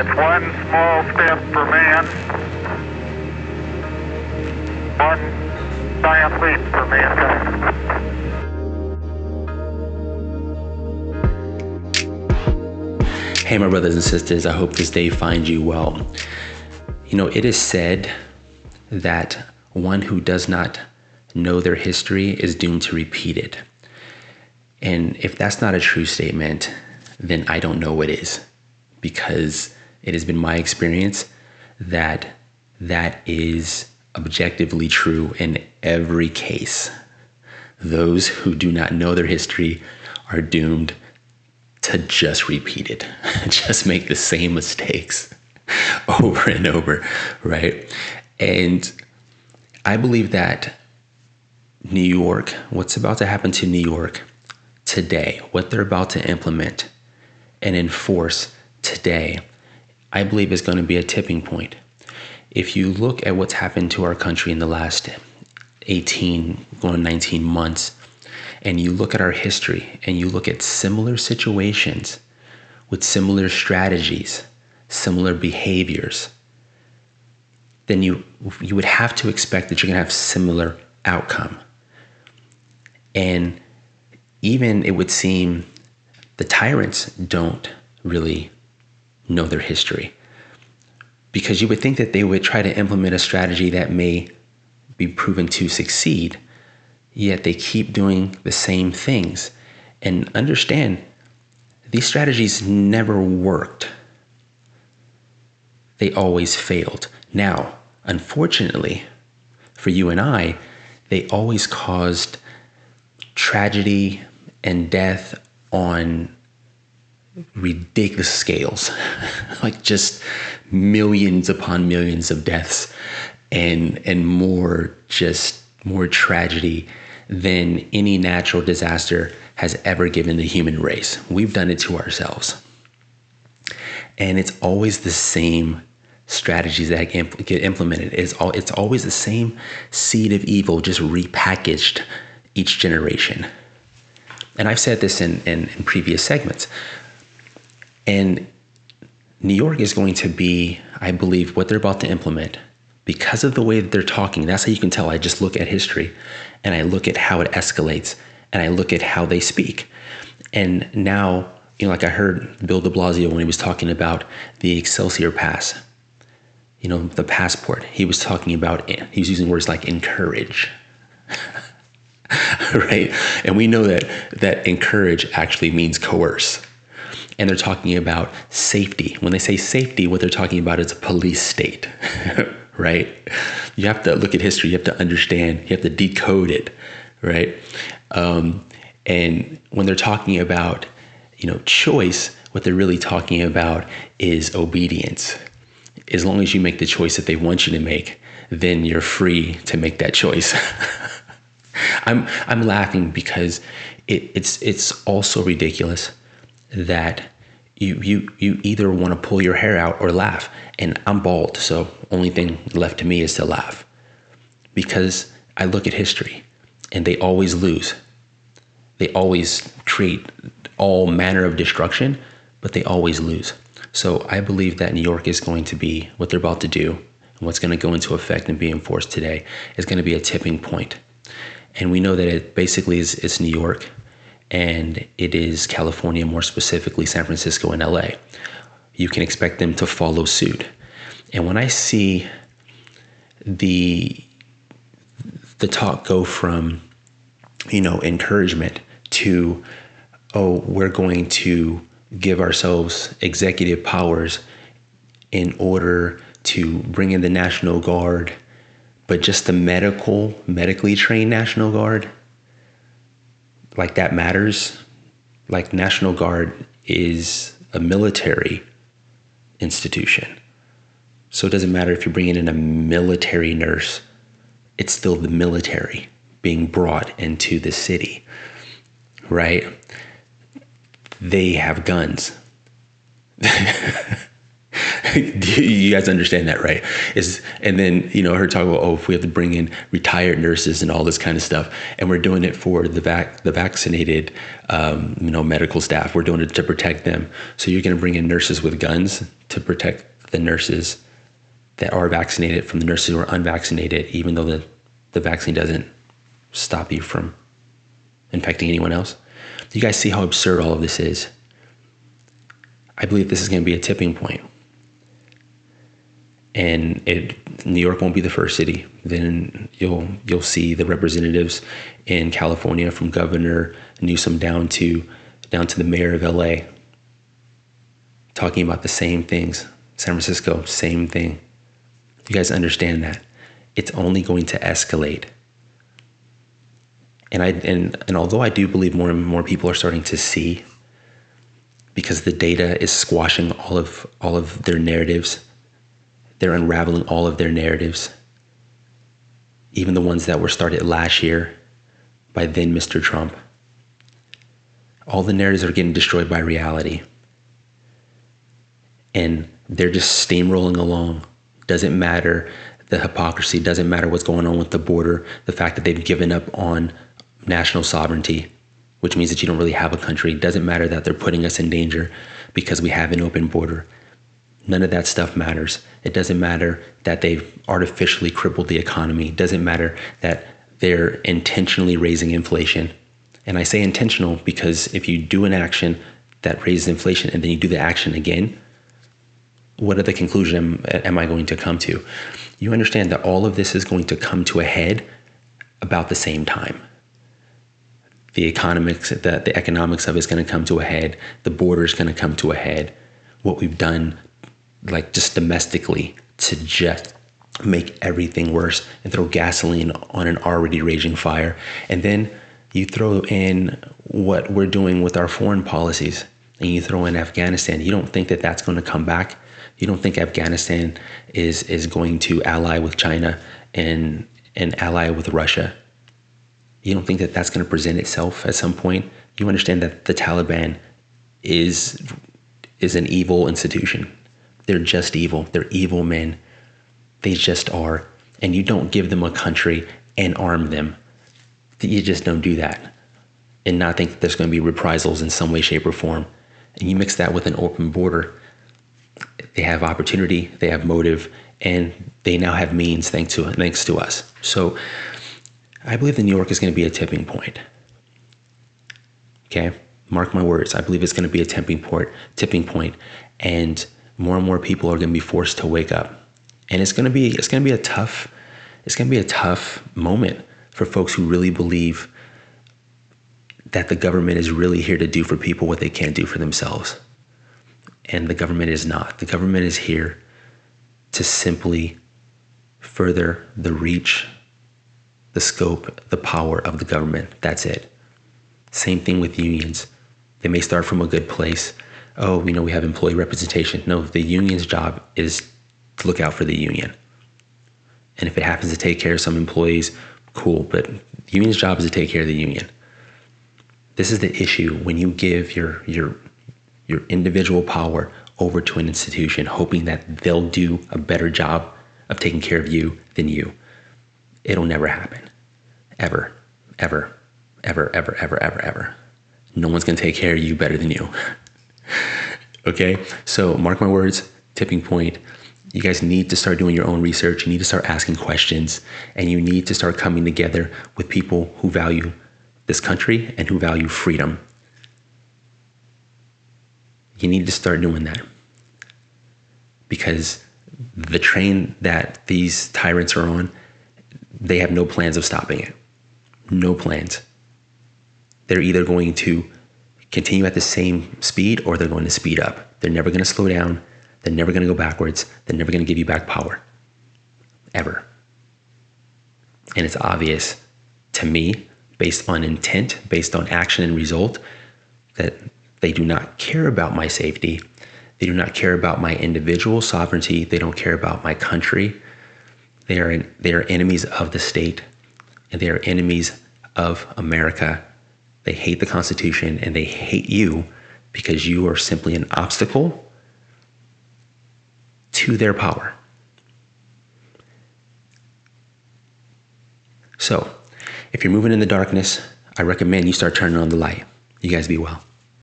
It's one small step for man, one giant leap for mankind. Hey, my brothers and sisters, I hope this day finds you well. You know, it is said that one who does not know their history is doomed to repeat it. And if that's not a true statement, then I don't know what is. Because it has been my experience that that is objectively true in every case. Those who do not know their history are doomed to just repeat it, just make the same mistakes over and over, right? And I believe that New York, what's about to happen to New York today, what they're about to implement and enforce today, I believe is going to be a tipping point. If you look at what's happened to our country in the last 18, going 19 months, and you look at our history and you look at similar situations with similar strategies, similar behaviors, then you you would have to expect that you're going to have similar outcome. And even it would seem the tyrants don't really know their history. Because you would think that they would try to implement a strategy that may be proven to succeed, yet they keep doing the same things. And understand, these strategies never worked, they always failed. Now, unfortunately, for you and I, they always caused tragedy and death on ridiculous scales like just millions upon millions of deaths and and more just more tragedy than any natural disaster has ever given the human race. We've done it to ourselves. And it's always the same strategies that get implemented. It's, all, it's always the same seed of evil, just repackaged each generation. And I've said this in, in, in previous segments. And New York is going to be, I believe, what they're about to implement because of the way that they're talking. That's how you can tell. I just look at history and I look at how it escalates and I look at how they speak. And now, you know, like I heard Bill de Blasio when he was talking about the Excelsior Pass, you know, the passport, he was talking about, he was using words like encourage. right? And we know that that encourage actually means coerce. And they're talking about safety. When they say safety, what they're talking about is a police state, right? You have to look at history, you have to understand, you have to decode it, right? Um, and when they're talking about, you know, choice, what they're really talking about is obedience. As long as you make the choice that they want you to make, then you're free to make that choice. I'm I'm laughing because it, it's it's also ridiculous that you you you either want to pull your hair out or laugh. And I'm bald, so only thing left to me is to laugh. Because I look at history and they always lose. They always create all manner of destruction, but they always lose. So I believe that New York is going to be what they're about to do and what's going to go into effect and be enforced today is going to be a tipping point. And we know that it basically is it's New York and it is California, more specifically San Francisco and LA. You can expect them to follow suit. And when I see the the talk go from you know encouragement to oh we're going to give ourselves executive powers in order to bring in the national guard but just the medical medically trained national guard like that matters like national guard is a military institution so it doesn't matter if you're bringing in a military nurse it's still the military being brought into the city, right? They have guns. you guys understand that, right? Is and then you know her talk about oh if we have to bring in retired nurses and all this kind of stuff, and we're doing it for the vac the vaccinated um, you know medical staff. We're doing it to protect them. So you're going to bring in nurses with guns to protect the nurses that are vaccinated from the nurses who are unvaccinated, even though the the vaccine doesn't stop you from infecting anyone else. You guys see how absurd all of this is? I believe this is going to be a tipping point. And it, New York won't be the first city. Then you'll you'll see the representatives in California, from Governor Newsom down to down to the mayor of LA, talking about the same things. San Francisco, same thing. You guys understand that it's only going to escalate. And I and and although I do believe more and more people are starting to see because the data is squashing all of all of their narratives. They're unraveling all of their narratives. Even the ones that were started last year by then Mr. Trump. All the narratives are getting destroyed by reality. And they're just steamrolling along. Doesn't matter the hypocrisy, doesn't matter what's going on with the border, the fact that they've given up on national sovereignty which means that you don't really have a country. It doesn't matter that they're putting us in danger because we have an open border. None of that stuff matters. It doesn't matter that they've artificially crippled the economy. It doesn't matter that they're intentionally raising inflation. And I say intentional because if you do an action that raises inflation and then you do the action again, what are the conclusion am, am I going to come to? You understand that all of this is going to come to a head about the same time the economics the, the economics of it is going to come to a head the border is going to come to a head what we've done like just domestically to just make everything worse and throw gasoline on an already raging fire. And then you throw in what we're doing with our foreign policies. And you throw in Afghanistan. You don't think that that's going to come back? You don't think Afghanistan is is going to ally with China and and ally with Russia? You don't think that that's going to present itself at some point? You understand that the Taliban is is an evil institution. They're just evil. They're evil men. They just are. And you don't give them a country and arm them. You just don't do that. And not think that there's going to be reprisals in some way, shape, or form. And you mix that with an open border. They have opportunity, they have motive, and they now have means thanks to thanks to us. So I believe that New York is going to be a tipping point. Okay, mark my words. I believe it's going to be a tipping point, tipping point, and more and more people are going to be forced to wake up. And it's going to be it's going to be a tough it's going to be a tough moment for folks who really believe that the government is really here to do for people what they can't do for themselves. And the government is not. The government is here to simply further the reach the scope, the power of the government. That's it. Same thing with unions. They may start from a good place. Oh, you know, we have employee representation. No, the union's job is to look out for the union. And if it happens to take care of some employees, cool. But the union's job is to take care of the union. This is the issue when you give your your your individual power over to an institution, hoping that they'll do a better job of taking care of you than you. It'll never happen. Ever, ever, ever, ever, ever, ever, ever. No one's going to take care of you better than you. Okay? So, mark my words, tipping point. You guys need to start doing your own research. You need to start asking questions. And you need to start coming together with people who value this country and who value freedom. You need to start doing that. Because the train that these tyrants are on they have no plans of stopping it. No plans. They're either going to continue at the same speed or they're going to speed up. They're never going to slow down. They're never going to go backwards. They're never going to give you back power. Ever. And it's obvious to me, based on intent, based on action and result, that they do not care about my safety. They do not care about my individual sovereignty. They don't care about my country. They are, they are enemies of the state and they are enemies of America. They hate the Constitution and they hate you because you are simply an obstacle to their power. So, if you're moving in the darkness, I recommend you start turning on the light. You guys be well.